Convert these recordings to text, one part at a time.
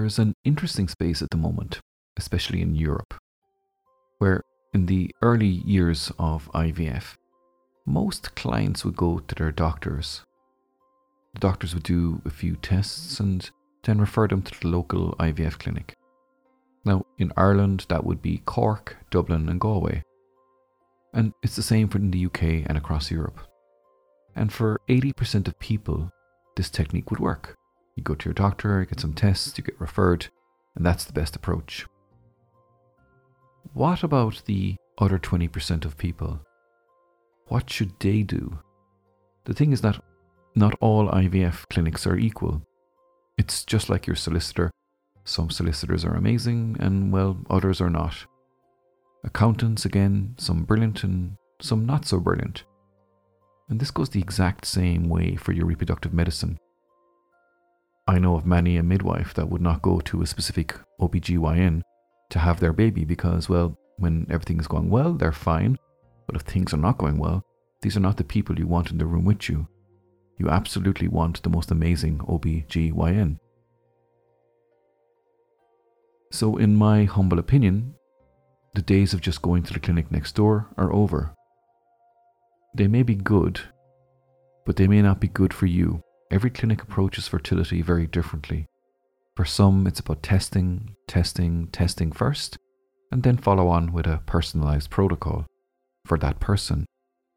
there's an interesting space at the moment, especially in Europe, where in the early years of IVF, most clients would go to their doctors. The doctors would do a few tests and then refer them to the local IVF clinic. Now, in Ireland, that would be Cork, Dublin, and Galway. And it's the same for in the UK and across Europe. And for 80% of people, this technique would work. You go to your doctor, you get some tests, you get referred, and that's the best approach. What about the other 20% of people? What should they do? The thing is that not all IVF clinics are equal. It's just like your solicitor. Some solicitors are amazing, and well, others are not. Accountants, again, some brilliant and some not so brilliant. And this goes the exact same way for your reproductive medicine. I know of many a midwife that would not go to a specific OBGYN to have their baby because, well, when everything is going well, they're fine. But if things are not going well, these are not the people you want in the room with you. You absolutely want the most amazing OBGYN. So, in my humble opinion, the days of just going to the clinic next door are over. They may be good, but they may not be good for you. Every clinic approaches fertility very differently. For some, it's about testing, testing, testing first, and then follow on with a personalized protocol for that person.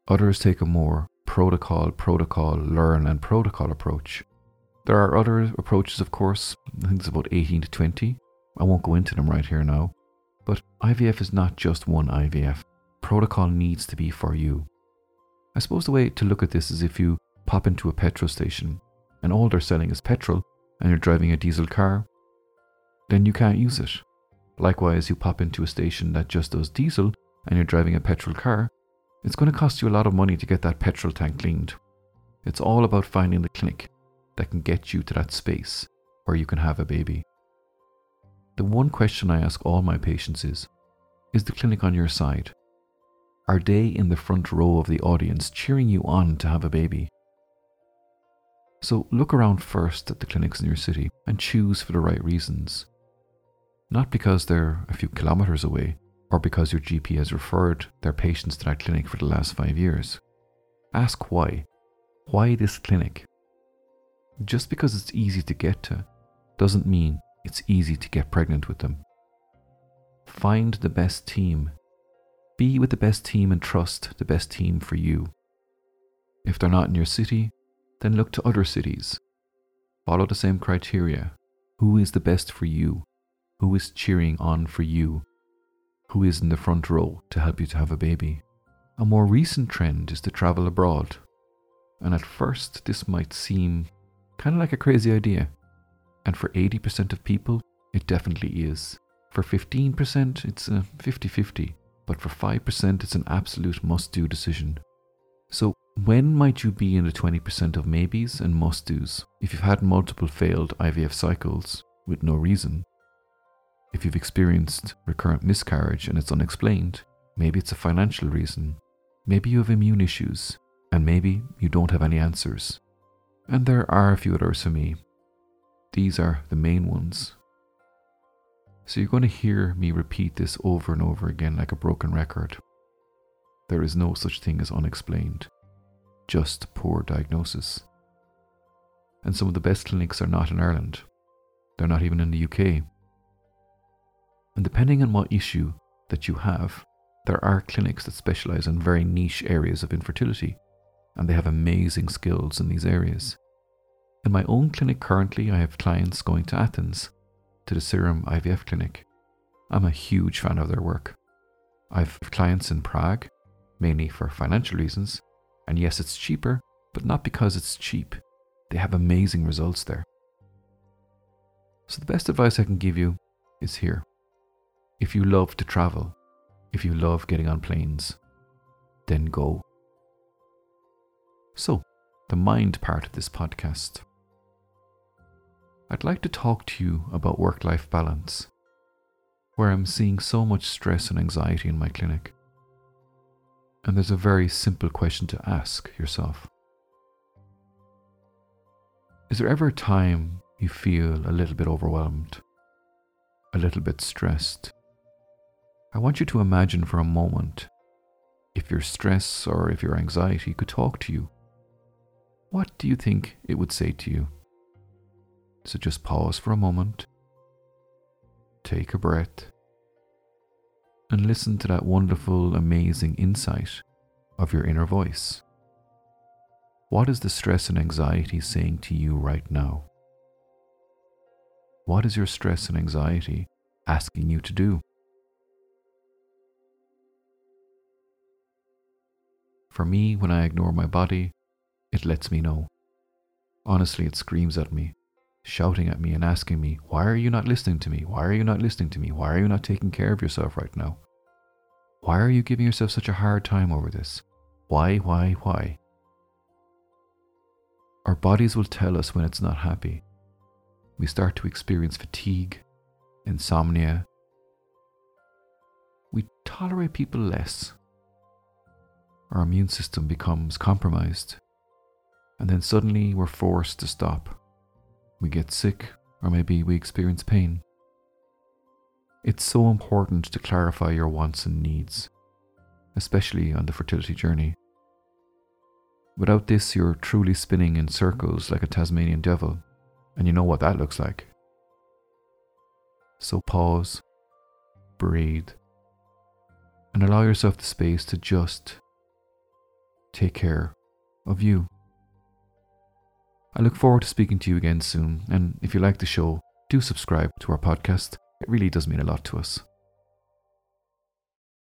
Others take a more protocol, protocol, learn, and protocol approach. There are other approaches, of course, I think it's about 18 to 20. I won't go into them right here now. But IVF is not just one IVF. Protocol needs to be for you. I suppose the way to look at this is if you pop into a petrol station and all they're selling is petrol and you're driving a diesel car, then you can't use it. Likewise, you pop into a station that just does diesel and you're driving a petrol car, it's going to cost you a lot of money to get that petrol tank cleaned. It's all about finding the clinic that can get you to that space where you can have a baby. The one question I ask all my patients is Is the clinic on your side? Are they in the front row of the audience cheering you on to have a baby? So look around first at the clinics in your city and choose for the right reasons not because they're a few kilometres away or because your GP has referred their patients to that clinic for the last five years. Ask why. Why this clinic? Just because it's easy to get to doesn't mean it's easy to get pregnant with them. Find the best team. Be with the best team and trust the best team for you. If they're not in your city, then look to other cities. Follow the same criteria. Who is the best for you? who is cheering on for you, who is in the front row to help you to have a baby. A more recent trend is to travel abroad. And at first, this might seem kind of like a crazy idea. And for 80% of people, it definitely is. For 15%, it's a 50 50. But for 5%, it's an absolute must do decision. So, when might you be in the 20% of maybes and must do's if you've had multiple failed IVF cycles with no reason? If you've experienced recurrent miscarriage and it's unexplained, maybe it's a financial reason. Maybe you have immune issues, and maybe you don't have any answers. And there are a few others for me. These are the main ones. So you're going to hear me repeat this over and over again like a broken record. There is no such thing as unexplained, just poor diagnosis. And some of the best clinics are not in Ireland. They're not even in the UK. And depending on what issue that you have, there are clinics that specialize in very niche areas of infertility, and they have amazing skills in these areas. In my own clinic currently, I have clients going to Athens, to the Serum IVF clinic. I'm a huge fan of their work. I've clients in Prague, mainly for financial reasons, and yes, it's cheaper, but not because it's cheap. They have amazing results there. So, the best advice I can give you is here. If you love to travel, if you love getting on planes, then go. So, the mind part of this podcast. I'd like to talk to you about work life balance, where I'm seeing so much stress and anxiety in my clinic. And there's a very simple question to ask yourself Is there ever a time you feel a little bit overwhelmed a little bit stressed, I want you to imagine for a moment if your stress or if your anxiety could talk to you. What do you think it would say to you? So just pause for a moment, take a breath, and listen to that wonderful, amazing insight of your inner voice. What is the stress and anxiety saying to you right now? What is your stress and anxiety asking you to do? For me, when I ignore my body, it lets me know. Honestly, it screams at me, shouting at me and asking me, Why are you not listening to me? Why are you not listening to me? Why are you not taking care of yourself right now? Why are you giving yourself such a hard time over this? Why, why, why? Our bodies will tell us when it's not happy. We start to experience fatigue, insomnia. We tolerate people less. Our immune system becomes compromised. And then suddenly we're forced to stop. We get sick, or maybe we experience pain. It's so important to clarify your wants and needs, especially on the fertility journey. Without this, you're truly spinning in circles like a Tasmanian devil, and you know what that looks like. So pause, breathe, and allow yourself the space to just take care of you. I look forward to speaking to you again soon, and if you like the show, do subscribe to our podcast. It really does mean a lot to us.